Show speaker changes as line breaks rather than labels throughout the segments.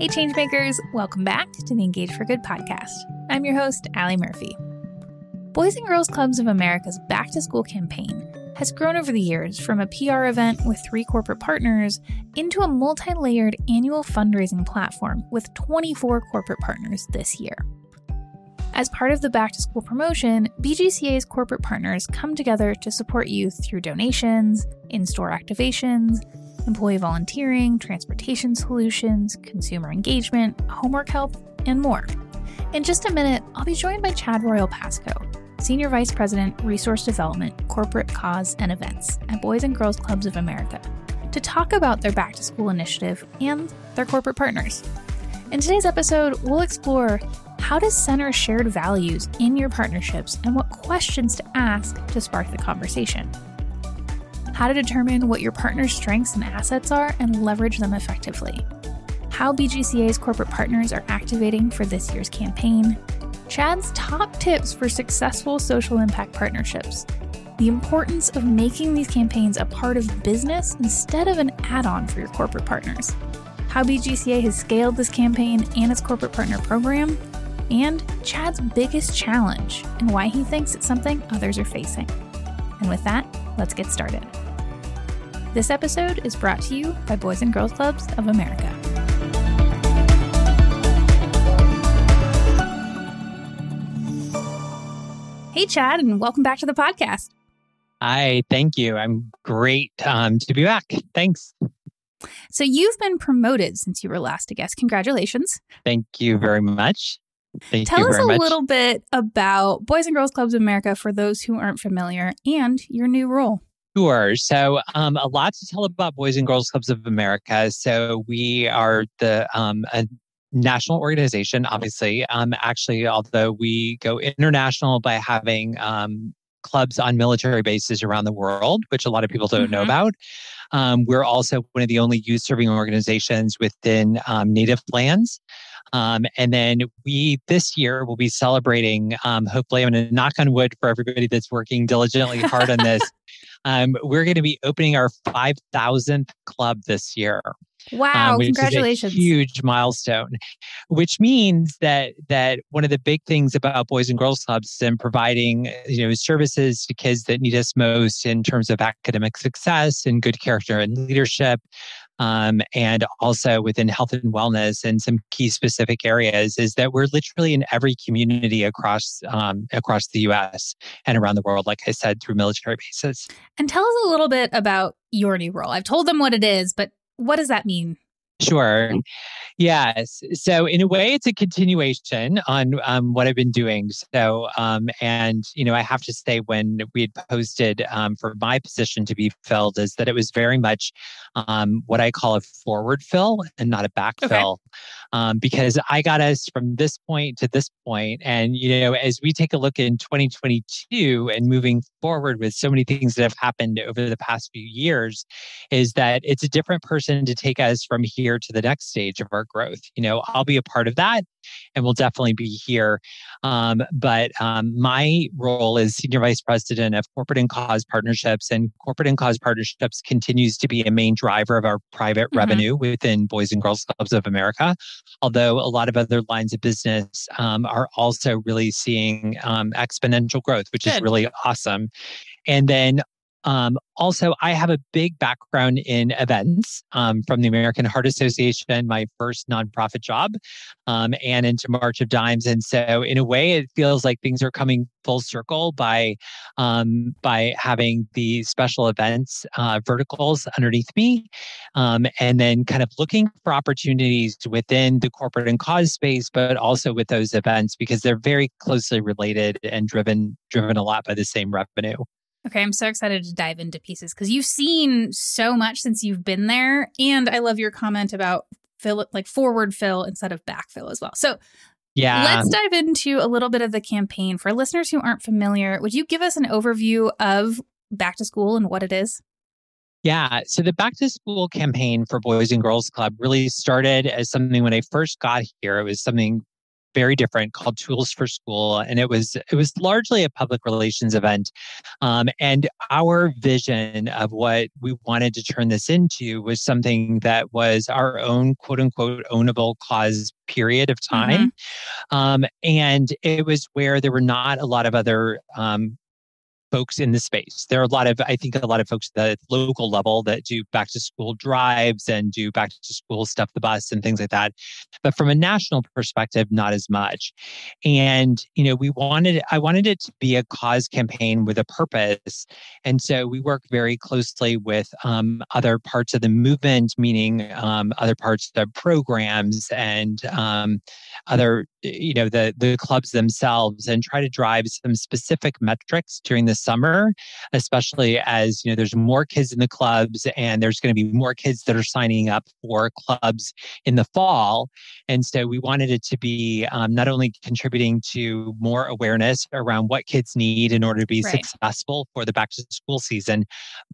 Hey, Changemakers, welcome back to the Engage for Good podcast. I'm your host, Allie Murphy. Boys and Girls Clubs of America's Back to School campaign has grown over the years from a PR event with three corporate partners into a multi layered annual fundraising platform with 24 corporate partners this year. As part of the back to school promotion, BGCA's corporate partners come together to support youth through donations, in store activations, employee volunteering, transportation solutions, consumer engagement, homework help, and more. In just a minute, I'll be joined by Chad Royal Pascoe, Senior Vice President, Resource Development, Corporate Cause and Events at Boys and Girls Clubs of America, to talk about their back to school initiative and their corporate partners. In today's episode, we'll explore how to center shared values in your partnerships and what questions to ask to spark the conversation how to determine what your partner's strengths and assets are and leverage them effectively, how BGCA's corporate partners are activating for this year's campaign, Chad's top tips for successful social impact partnerships, the importance of making these campaigns a part of business instead of an add on for your corporate partners, how BGCA has scaled this campaign and its corporate partner program, and Chad's biggest challenge and why he thinks it's something others are facing. And with that, let's get started. This episode is brought to you by Boys and Girls Clubs of America. Hey, Chad, and welcome back to the podcast.
Hi, thank you. I'm great um, to be back. Thanks.
So, you've been promoted since you were last a guest. Congratulations.
Thank you very much. Thank
Tell us a
much.
little bit about Boys and Girls Clubs of America for those who aren't familiar and your new role.
Sure. So, um, a lot to tell about Boys and Girls Clubs of America. So, we are the um, a national organization, obviously. Um, actually, although we go international by having um, clubs on military bases around the world, which a lot of people don't mm-hmm. know about. Um, we're also one of the only youth serving organizations within um, native lands. Um, and then we this year will be celebrating. Um, hopefully, I'm going to knock on wood for everybody that's working diligently hard on this. Um, we're going to be opening our 5,000th club this year.
Wow! Um, congratulations!
huge milestone, which means that that one of the big things about Boys and Girls Clubs and providing you know services to kids that need us most in terms of academic success and good character and leadership, um, and also within health and wellness and some key specific areas is that we're literally in every community across um, across the U.S. and around the world, like I said, through military bases.
And tell us a little bit about your new role. I've told them what it is, but what does that mean?
Sure. Yes. So in a way, it's a continuation on um, what I've been doing. So, um, and you know, I have to say, when we had posted um, for my position to be filled, is that it was very much um, what I call a forward fill and not a backfill, okay. Um, because I got us from this point to this point, and you know, as we take a look in 2022 and moving forward with so many things that have happened over the past few years, is that it's a different person to take us from here to the next stage of our growth. You know, I'll be a part of that and we'll definitely be here. Um, but um, my role is Senior Vice President of Corporate and Cause Partnerships, and Corporate and Cause Partnerships continues to be a main driver of our private mm-hmm. revenue within Boys and Girls Clubs of America. Although a lot of other lines of business um, are also really seeing um, exponential growth, which Good. is really awesome. And then um, also, I have a big background in events um, from the American Heart Association, my first nonprofit job, um, and into March of Dimes. And so, in a way, it feels like things are coming full circle by um, by having the special events uh, verticals underneath me, um, and then kind of looking for opportunities within the corporate and cause space, but also with those events because they're very closely related and driven driven a lot by the same revenue.
Okay, I'm so excited to dive into pieces because you've seen so much since you've been there. And I love your comment about fill like forward fill instead of backfill as well. So yeah. Let's dive into a little bit of the campaign. For listeners who aren't familiar, would you give us an overview of back to school and what it is?
Yeah. So the back to school campaign for Boys and Girls Club really started as something when I first got here. It was something very different called Tools for School, and it was it was largely a public relations event. Um, and our vision of what we wanted to turn this into was something that was our own quote unquote ownable cause period of time. Mm-hmm. Um, and it was where there were not a lot of other um, folks in the space. There are a lot of, I think, a lot of folks at the local level that do back to school drives and do back to school stuff, the bus and things like that. But from a national perspective, not as much. And, you know, we wanted, I wanted it to be a cause campaign with a purpose. And so we work very closely with um, other parts of the movement, meaning um, other parts of the programs and um, other, you know, the, the clubs themselves and try to drive some specific metrics during the summer, especially as you know there's more kids in the clubs and there's going to be more kids that are signing up for clubs in the fall. And so we wanted it to be um, not only contributing to more awareness around what kids need in order to be right. successful for the back to school season,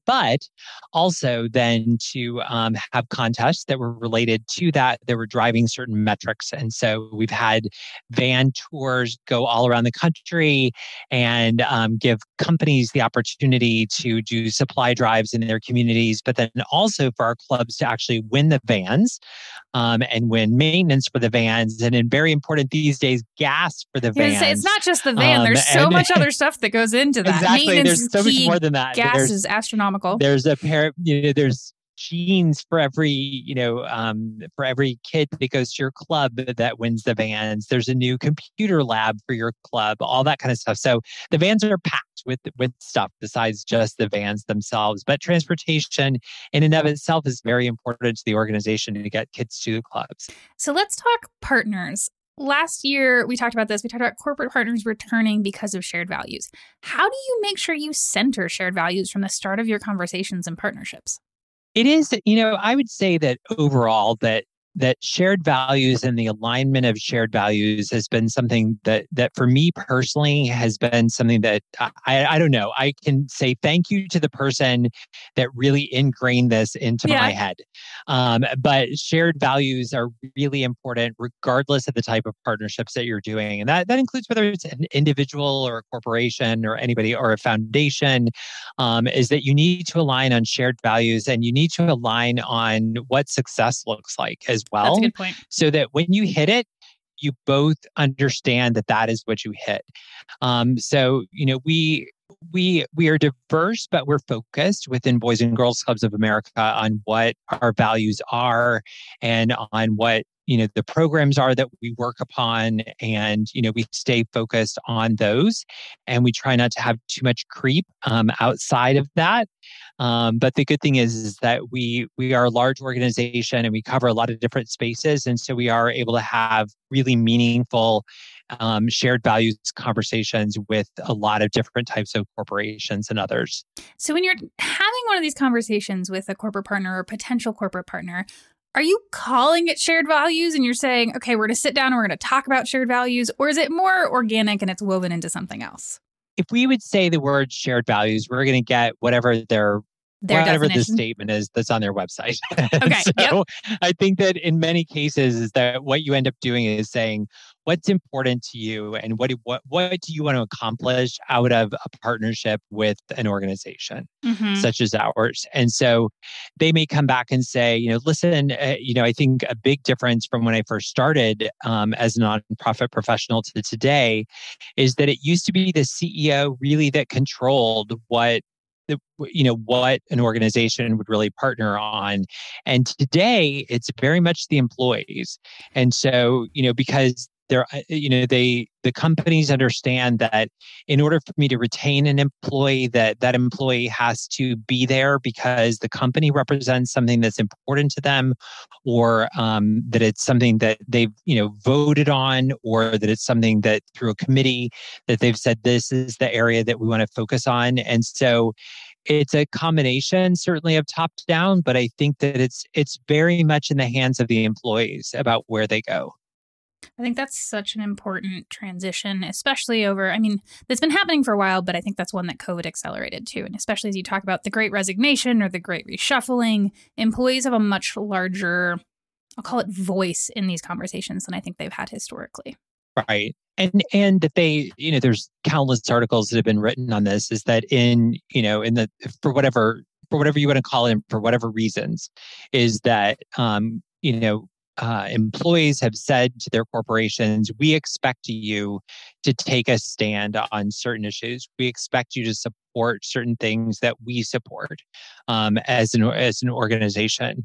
but also then to um, have contests that were related to that that were driving certain metrics. And so we've had van tours go all around the country and um, give companies the opportunity to do supply drives in their communities, but then also for our clubs to actually win the vans um, and win maintenance for the vans. And then very important these days, gas for the vans.
Say, it's not just the van. Um, there's so and, much other stuff that goes into that.
Exactly. There's so much more than that.
Gas
there's,
is astronomical.
There's a pair, you know, there's jeans for every you know um, for every kid that goes to your club that wins the vans. There's a new computer lab for your club all that kind of stuff. So the vans are packed with with stuff besides just the vans themselves but transportation in and of itself is very important to the organization to get kids to the clubs.
So let's talk partners. Last year we talked about this we talked about corporate partners returning because of shared values. How do you make sure you center shared values from the start of your conversations and partnerships
it is, you know, I would say that overall that that shared values and the alignment of shared values has been something that that for me personally has been something that I, I don't know. I can say thank you to the person that really ingrained this into yeah. my head. Um, but shared values are really important regardless of the type of partnerships that you're doing. And that that includes whether it's an individual or a corporation or anybody or a foundation um, is that you need to align on shared values and you need to align on what success looks like as as well.
That's a good point.
So that when you hit it, you both understand that that is what you hit. Um, so you know we we we are diverse, but we're focused within Boys and Girls Clubs of America on what our values are and on what you know the programs are that we work upon and you know we stay focused on those and we try not to have too much creep um, outside of that um, but the good thing is, is that we we are a large organization and we cover a lot of different spaces, and so we are able to have really meaningful um, shared values conversations with a lot of different types of corporations and others.
So when you're having one of these conversations with a corporate partner or potential corporate partner, are you calling it shared values and you're saying, okay, we're going to sit down and we're going to talk about shared values? Or is it more organic and it's woven into something else?
If we would say the word shared values, we're going to get whatever their
their
whatever the statement is that's on their website.
Okay.
so
yep.
I think that in many cases is that what you end up doing is saying what's important to you and what what what do you want to accomplish out of a partnership with an organization mm-hmm. such as ours. And so they may come back and say, you know, listen, uh, you know, I think a big difference from when I first started um, as a nonprofit professional to today is that it used to be the CEO really that controlled what the, you know what an organization would really partner on and today it's very much the employees and so you know because they're uh, you know they the companies understand that in order for me to retain an employee that that employee has to be there because the company represents something that's important to them or um, that it's something that they've you know voted on or that it's something that through a committee that they've said this is the area that we want to focus on. And so it's a combination certainly of top down but i think that it's it's very much in the hands of the employees about where they go
I think that's such an important transition, especially over, I mean, that's been happening for a while, but I think that's one that COVID accelerated too. And especially as you talk about the great resignation or the great reshuffling, employees have a much larger, I'll call it voice in these conversations than I think they've had historically.
Right. And and that they, you know, there's countless articles that have been written on this, is that in, you know, in the for whatever for whatever you want to call it, for whatever reasons, is that um, you know, uh, employees have said to their corporations, we expect you to take a stand on certain issues. We expect you to support certain things that we support um, as an as an organization.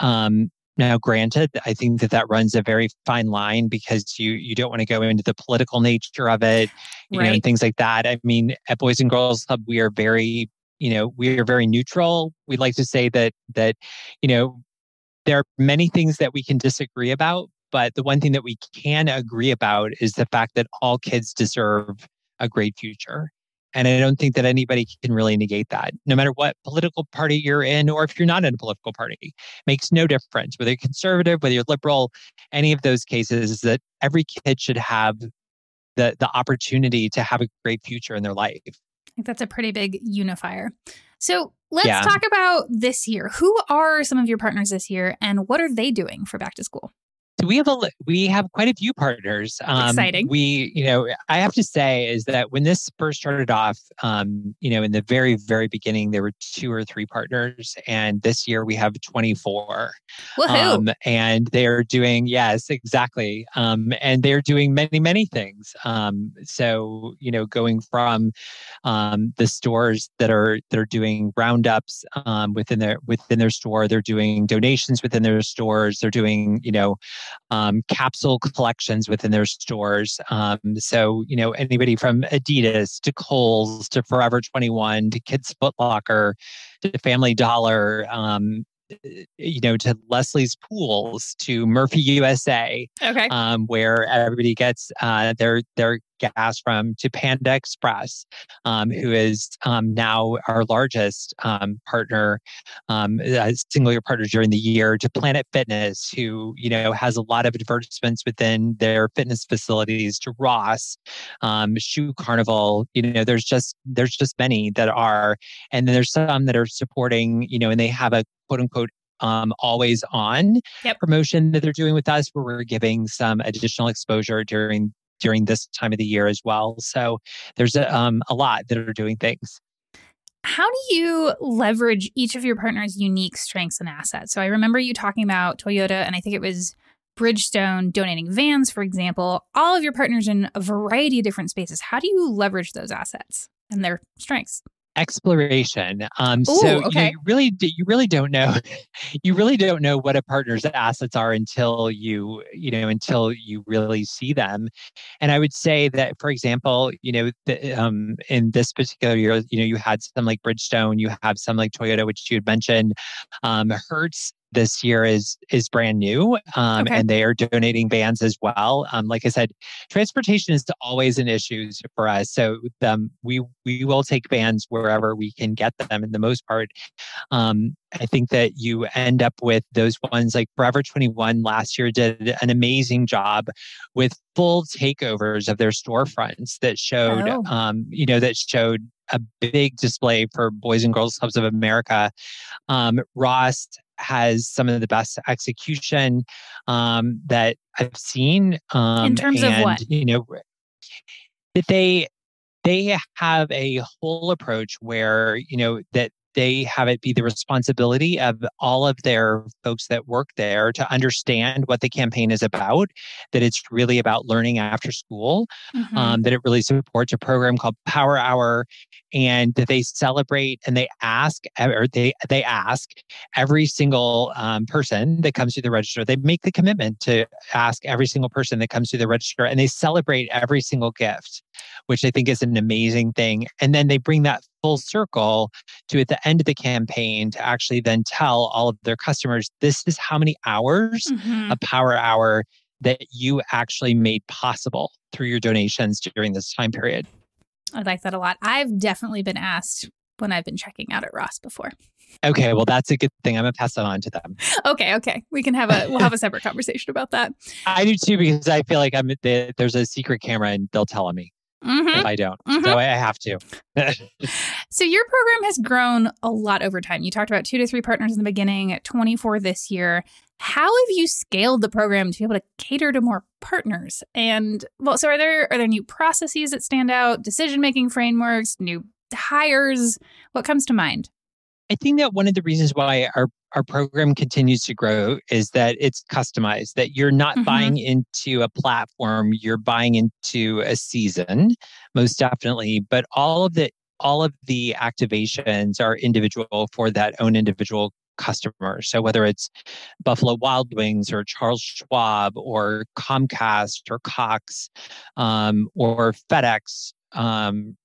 Um, now, granted, I think that that runs a very fine line because you you don't want to go into the political nature of it, you right. know, and things like that. I mean, at Boys and Girls Club, we are very you know we are very neutral. We like to say that that you know there are many things that we can disagree about, but the one thing that we can agree about is the fact that all kids deserve a great future. And I don't think that anybody can really negate that, no matter what political party you're in, or if you're not in a political party, makes no difference. Whether you're conservative, whether you're liberal, any of those cases is that every kid should have the the opportunity to have a great future in their life. I
think that's a pretty big unifier. So let's yeah. talk about this year. Who are some of your partners this year, and what are they doing for back to school?
So we have a we have quite a few partners.
Um, Exciting.
We, you know, I have to say is that when this first started off, um, you know, in the very very beginning, there were two or three partners, and this year we have twenty four.
Um,
and they're doing yes, exactly. Um, and they're doing many many things. Um, so you know, going from um, the stores that are that are doing roundups um, within their within their store, they're doing donations within their stores. They're doing you know um, capsule collections within their stores. Um, so, you know, anybody from Adidas to Kohl's to Forever 21 to Kids Foot Locker to Family Dollar, um, you know, to Leslie's Pools, to Murphy USA,
okay,
um, where everybody gets uh, their their gas from to Panda Express, um, who is um, now our largest um, partner, um, single year partner during the year, to Planet Fitness, who you know has a lot of advertisements within their fitness facilities, to Ross, um, Shoe Carnival. You know, there's just there's just many that are, and then there's some that are supporting. You know, and they have a quote unquote um, always on
yep.
promotion that they're doing with us where we're giving some additional exposure during during this time of the year as well. So there's a, um, a lot that are doing things.
How do you leverage each of your partners' unique strengths and assets? So I remember you talking about Toyota, and I think it was Bridgestone donating vans, for example. All of your partners in a variety of different spaces. How do you leverage those assets and their strengths?
Exploration. Um, Ooh, so okay. you, know, you, really you really don't know you really don't know what a partner's assets are until you you know until you really see them. And I would say that, for example, you know, the, um, in this particular year, you know, you had some like Bridgestone, you have some like Toyota, which you had mentioned. Um, Hertz this year is is brand new um, okay. and they are donating vans as well um, like i said transportation is always an issue for us so um, we we will take vans wherever we can get them in the most part um, i think that you end up with those ones like forever 21 last year did an amazing job with full takeovers of their storefronts that showed oh. Um, you know that showed a big display for Boys and Girls Clubs of America. Um, Ross has some of the best execution um, that I've seen. Um,
In terms
and,
of what?
You know, that they they have a whole approach where you know that they have it be the responsibility of all of their folks that work there to understand what the campaign is about, that it's really about learning after school, mm-hmm. um, that it really supports a program called Power Hour, and that they celebrate and they ask or they they ask every single um, person that comes to the register. They make the commitment to ask every single person that comes to the register, and they celebrate every single gift which I think is an amazing thing. And then they bring that full circle to at the end of the campaign to actually then tell all of their customers this is how many hours mm-hmm. a power hour that you actually made possible through your donations during this time period.
I like that a lot. I've definitely been asked when I've been checking out at Ross before.
Okay, well that's a good thing. I'm gonna pass that on to them.
Okay, okay, we can have a we'll have a separate conversation about that.
I do too because I feel like I'm there's a secret camera and they'll tell on me. Mm-hmm. if I don't. Mm-hmm. So I have to.
so your program has grown a lot over time. You talked about two to three partners in the beginning, 24 this year. How have you scaled the program to be able to cater to more partners? And well, so are there are there new processes that stand out, decision making frameworks, new hires? What comes to mind?
I think that one of the reasons why our our program continues to grow is that it's customized that you're not mm-hmm. buying into a platform you're buying into a season most definitely but all of the all of the activations are individual for that own individual customer so whether it's buffalo wild wings or charles schwab or comcast or cox um, or fedex um,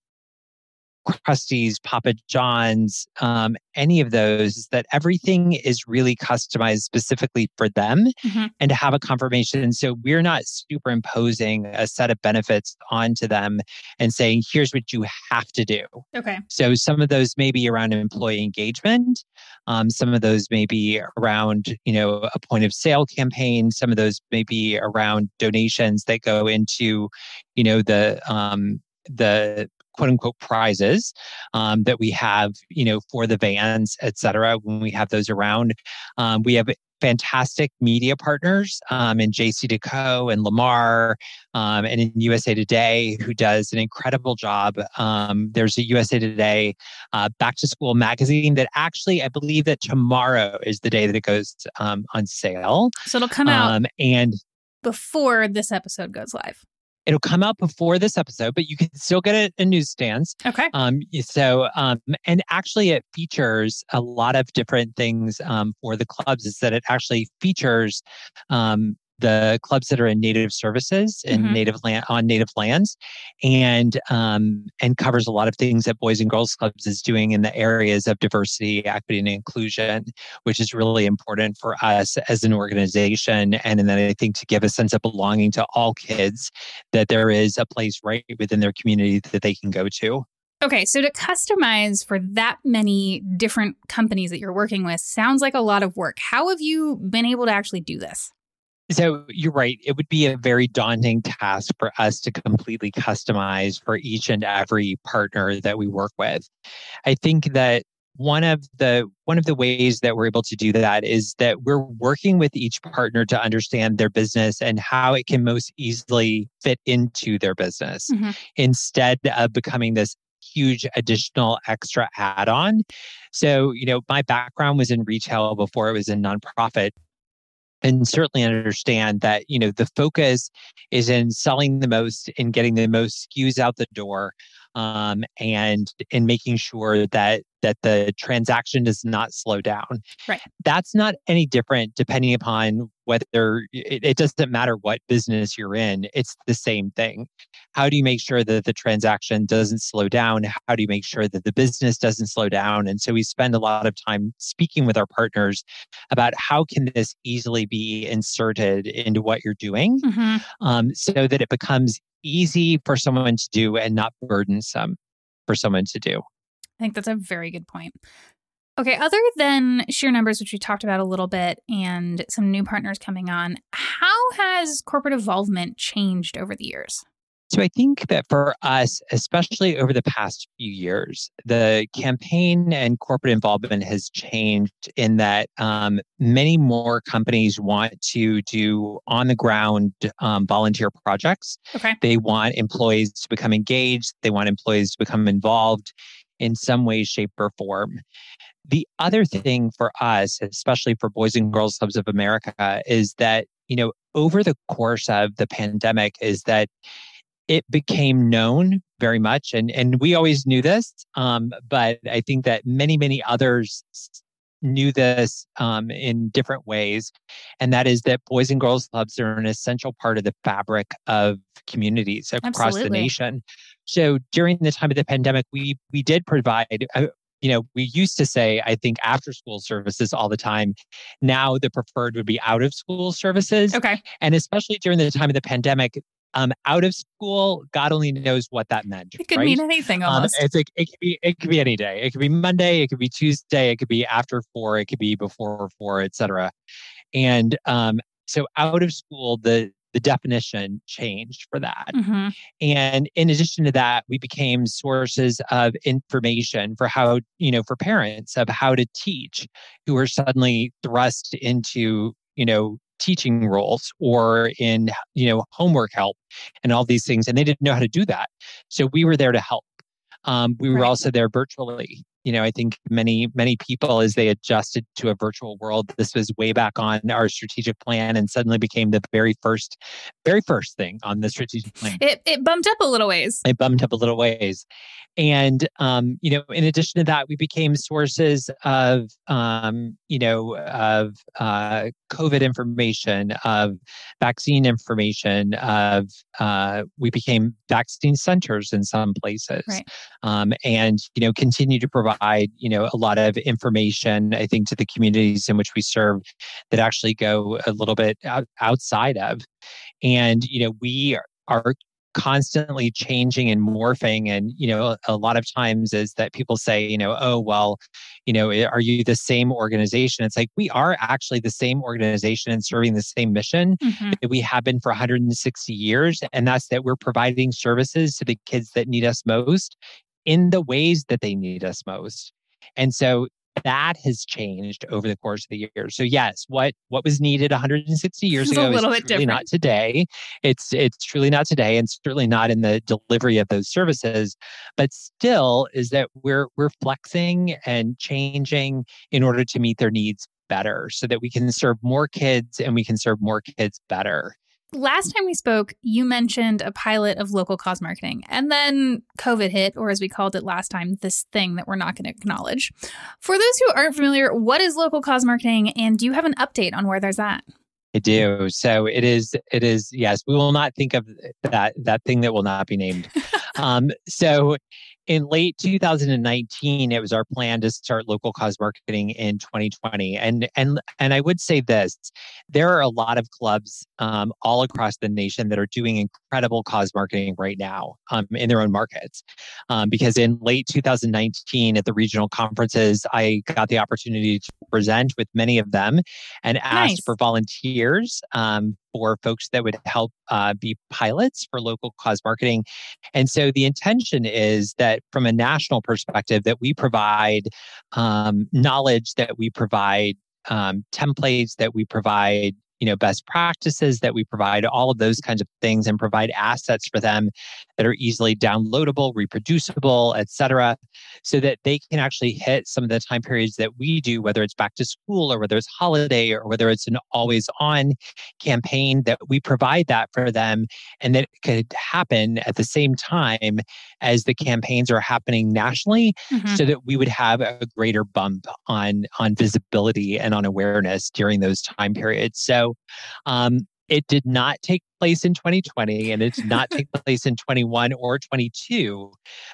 Krusty's, Papa John's, um, any of those, that everything is really customized specifically for them mm-hmm. and to have a confirmation. So we're not superimposing a set of benefits onto them and saying, here's what you have to do.
Okay.
So some of those may be around employee engagement. Um, some of those may be around, you know, a point of sale campaign. Some of those may be around donations that go into, you know, the um, the quote unquote prizes um, that we have, you know, for the vans, et cetera, when we have those around. Um, we have fantastic media partners um, in JCDecaux and Lamar um, and in USA Today, who does an incredible job. Um, there's a USA Today uh, Back to School magazine that actually, I believe that tomorrow is the day that it goes um, on sale.
So it'll come out um, and before this episode goes live.
It'll come out before this episode, but you can still get it in newsstands.
Okay.
Um, so, um, and actually, it features a lot of different things um, for the clubs. Is that it actually features um, the clubs that are in native services in mm-hmm. native land on native lands and um, and covers a lot of things that boys and girls clubs is doing in the areas of diversity equity and inclusion which is really important for us as an organization and, and then i think to give a sense of belonging to all kids that there is a place right within their community that they can go to
Okay, so to customize for that many different companies that you're working with sounds like a lot of work. How have you been able to actually do this?
So you're right. It would be a very daunting task for us to completely customize for each and every partner that we work with. I think that one of the one of the ways that we're able to do that is that we're working with each partner to understand their business and how it can most easily fit into their business mm-hmm. instead of becoming this huge additional extra add-on. So, you know, my background was in retail before it was in nonprofit and certainly understand that you know the focus is in selling the most and getting the most SKUs out the door um, and in making sure that that the transaction does not slow down.
Right.
That's not any different depending upon whether it, it, doesn't matter what business you're in. It's the same thing. How do you make sure that the transaction doesn't slow down? How do you make sure that the business doesn't slow down? And so we spend a lot of time speaking with our partners about how can this easily be inserted into what you're doing, mm-hmm. um, so that it becomes easy for someone to do and not burdensome for someone to do.
I think that's a very good point. Okay, other than sheer numbers, which we talked about a little bit, and some new partners coming on, how has corporate involvement changed over the years?
So I think that for us, especially over the past few years, the campaign and corporate involvement has changed in that um, many more companies want to do on the ground um, volunteer projects.
Okay.
They want employees to become engaged. They want employees to become involved in some way, shape, or form. The other thing for us, especially for Boys and Girls Clubs of America, is that, you know, over the course of the pandemic, is that it became known very much and and we always knew this um, but i think that many many others knew this um, in different ways and that is that boys and girls clubs are an essential part of the fabric of communities across Absolutely. the nation so during the time of the pandemic we we did provide uh, you know, we used to say, I think, after school services all the time. Now the preferred would be out of school services.
Okay.
And especially during the time of the pandemic, um, out of school, God only knows what that meant.
It could
right?
mean anything um, almost.
Um, it's like it could be it could be any day. It could be Monday. It could be Tuesday. It could be after four. It could be before four, etc. And um, so out of school, the the definition changed for that. Mm-hmm. And in addition to that, we became sources of information for how, you know, for parents of how to teach who were suddenly thrust into, you know, teaching roles or in, you know, homework help and all these things. And they didn't know how to do that. So we were there to help. Um, we were also there virtually you know, I think many, many people, as they adjusted to a virtual world, this was way back on our strategic plan and suddenly became the very first, very first thing on the strategic plan.
It, it bumped up a little ways.
It bumped up a little ways. And, um, you know, in addition to that, we became sources of, um, you know, of uh, COVID information, of vaccine information, of, uh, we became vaccine centers in some places. Right. Um, and, you know, continue to provide provide you know a lot of information i think to the communities in which we serve that actually go a little bit out, outside of and you know we are constantly changing and morphing and you know a lot of times is that people say you know oh well you know are you the same organization it's like we are actually the same organization and serving the same mission mm-hmm. that we have been for 160 years and that's that we're providing services to the kids that need us most in the ways that they need us most. And so that has changed over the course of the years. So yes, what what was needed 160 years ago is truly different. not today. It's it's truly not today, and certainly not in the delivery of those services. But still, is that we're we're flexing and changing in order to meet their needs better, so that we can serve more kids and we can serve more kids better
last time we spoke, you mentioned a pilot of local cause marketing, and then COVID hit, or as we called it last time, this thing that we're not going to acknowledge. For those who aren't familiar, what is local cause marketing, and do you have an update on where there's at?
I do. So it is. It is. Yes, we will not think of that that thing that will not be named. um, so in late 2019 it was our plan to start local cause marketing in 2020 and and and i would say this there are a lot of clubs um, all across the nation that are doing incredible cause marketing right now um, in their own markets um, because in late 2019 at the regional conferences i got the opportunity to present with many of them and asked nice. for volunteers um, for folks that would help uh, be pilots for local cause marketing. And so the intention is that from a national perspective, that we provide um, knowledge, that we provide um, templates, that we provide you know best practices that we provide all of those kinds of things and provide assets for them that are easily downloadable reproducible et cetera so that they can actually hit some of the time periods that we do whether it's back to school or whether it's holiday or whether it's an always on campaign that we provide that for them and that it could happen at the same time as the campaigns are happening nationally mm-hmm. so that we would have a greater bump on on visibility and on awareness during those time periods so um, it did not take place in 2020 and it did not take place in 21 or 22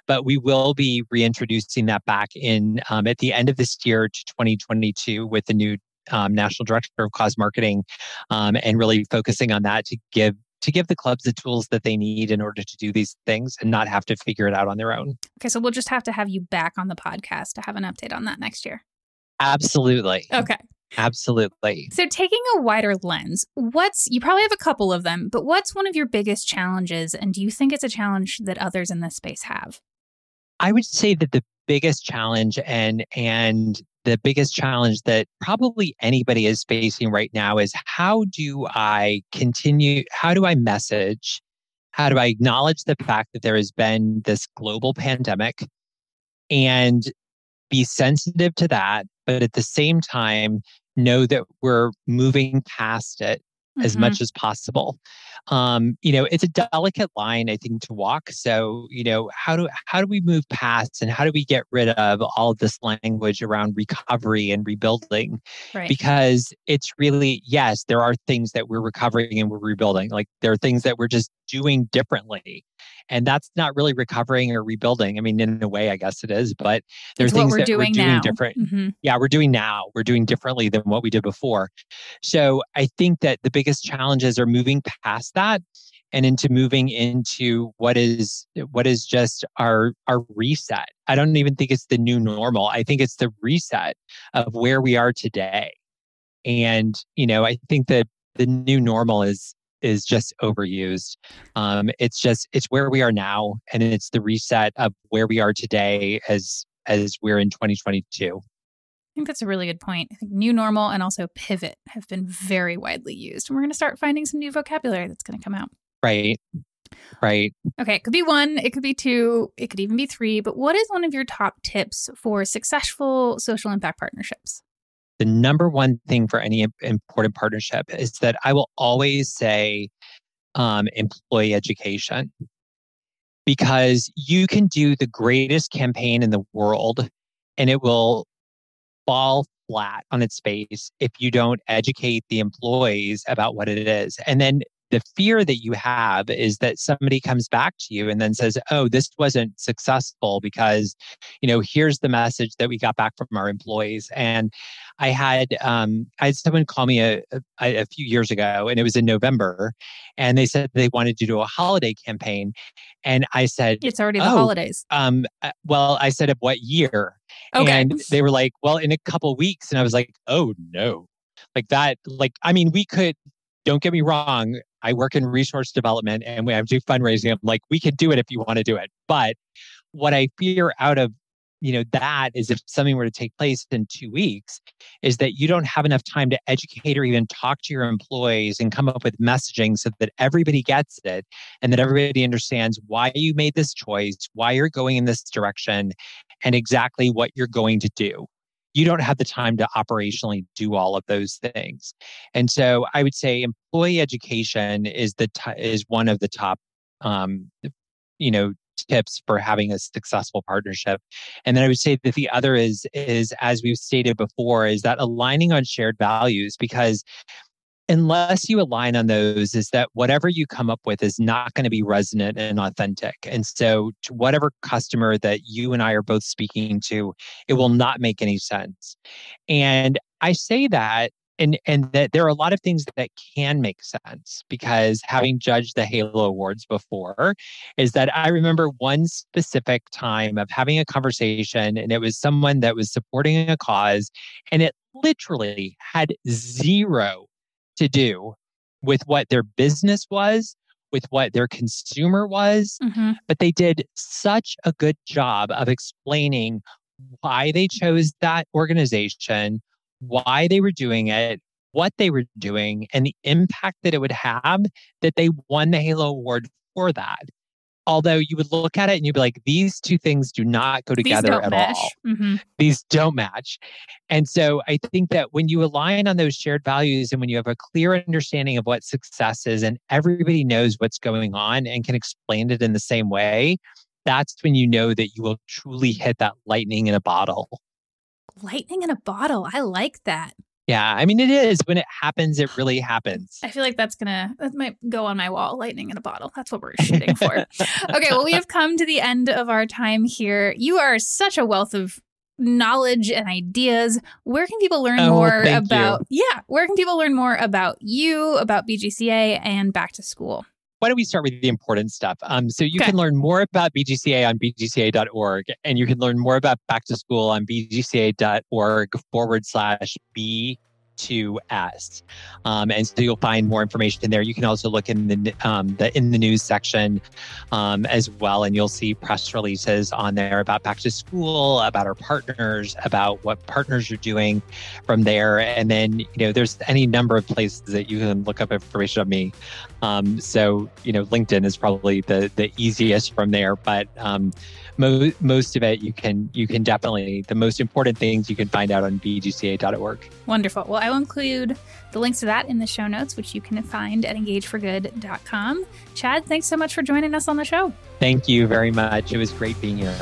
but we will be reintroducing that back in um, at the end of this year to 2022 with the new um, national director of cause marketing um, and really focusing on that to give to give the clubs the tools that they need in order to do these things and not have to figure it out on their own.
Okay so we'll just have to have you back on the podcast to have an update on that next year.
Absolutely.
Okay
Absolutely.
So, taking a wider lens, what's you probably have a couple of them, but what's one of your biggest challenges? And do you think it's a challenge that others in this space have?
I would say that the biggest challenge and and the biggest challenge that probably anybody is facing right now is how do I continue how do I message how do I acknowledge the fact that there has been this global pandemic and be sensitive to that but at the same time know that we're moving past it mm-hmm. as much as possible. Um, you know, it's a delicate line, I think, to walk. So, you know, how do how do we move past and how do we get rid of all of this language around recovery and rebuilding? Right. Because it's really, yes, there are things that we're recovering and we're rebuilding. Like there are things that we're just doing differently and that's not really recovering or rebuilding. I mean, in a way, I guess it is, but there's things that doing we're doing now. different. Mm-hmm. Yeah, we're doing now. We're doing differently than what we did before. So I think that the biggest challenges are moving past that and into moving into what is what is just our our reset. I don't even think it's the new normal. I think it's the reset of where we are today. And, you know, I think that the new normal is is just overused. Um, it's just it's where we are now, and it's the reset of where we are today as as we're in 2022. I
think that's a really good point. I think new normal and also pivot have been very widely used. And we're going to start finding some new vocabulary that's going to come out.
Right. Right.
Okay. It could be one, it could be two, it could even be three. But what is one of your top tips for successful social impact partnerships?
The number one thing for any important partnership is that I will always say um, employee education because you can do the greatest campaign in the world and it will fall flat on its face if you don't educate the employees about what it is. And then the fear that you have is that somebody comes back to you and then says oh this wasn't successful because you know here's the message that we got back from our employees. And i had um, i had someone call me a, a, a few years ago and it was in november and they said they wanted to do a holiday campaign and i said
it's already the oh, holidays.
um, uh, well i said of what year? Okay. and they were like well in a couple weeks. And i was like oh no. Like that like i mean we could don't get me wrong I work in resource development and I do fundraising, I'm like, we can do it if you want to do it. But what I fear out of you know that is if something were to take place in two weeks is that you don't have enough time to educate or even talk to your employees and come up with messaging so that everybody gets it and that everybody understands why you made this choice why you're going in this direction and exactly what you're going to do you don't have the time to operationally do all of those things. And so I would say employee education is the t- is one of the top um, you know tips for having a successful partnership. And then I would say that the other is is as we've stated before is that aligning on shared values because unless you align on those is that whatever you come up with is not going to be resonant and authentic. And so to whatever customer that you and i are both speaking to it will not make any sense. And i say that and and that there are a lot of things that can make sense because having judged the halo awards before is that i remember one specific time of having a conversation and it was someone that was supporting a cause and it literally had zero to do with what their business was, with what their consumer was. Mm-hmm. But they did such a good job of explaining why they chose that organization, why they were doing it, what they were doing, and the impact that it would have that they won the Halo Award for that although you would look at it and you'd be like, these two things do not go together at match. all. Mm-hmm. These don't match. And so I think that when you align on those shared values and when you have a clear understanding of what success is and everybody knows what's going on and can explain it in the same way, that's when you know that you will truly hit that lightning in a bottle.
Lightning in a bottle. I like that.
Yeah, I mean it is when it happens, it really happens.
I feel like that's gonna that might go on my wall, lightning in a bottle. That's what we're shooting for. okay, well we have come to the end of our time here. You are such a wealth of knowledge and ideas. Where can people learn oh, more about you. Yeah, where can people learn more about you, about BGCA and back to school?
Why don't we start with the important stuff? Um, so you okay. can learn more about BGCA on bgca.org, and you can learn more about back to school on bgca.org forward slash B 2S. Um, and so you'll find more information in there. You can also look in the um, the in the news section um, as well, and you'll see press releases on there about back to school, about our partners, about what partners are doing from there. And then you know there's any number of places that you can look up information on me. Um, so you know LinkedIn is probably the the easiest from there, but um, mo- most of it you can you can definitely the most important things you can find out on bgca.org.
Wonderful. Well, I will include the links to that in the show notes, which you can find at engageforgood.com. Chad, thanks so much for joining us on the show.
Thank you very much. It was great being here.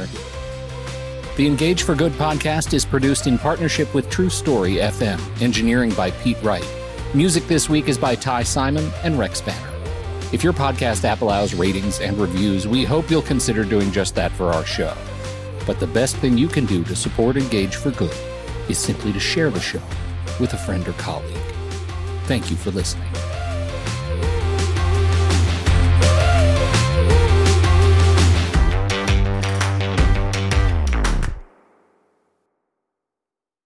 The Engage for Good podcast is produced in partnership with True Story FM, engineering by Pete Wright. Music this week is by Ty Simon and Rex Banner. If your podcast app allows ratings and reviews, we hope you'll consider doing just that for our show. But the best thing you can do to support Engage for Good is simply to share the show with a friend or colleague. Thank you for listening.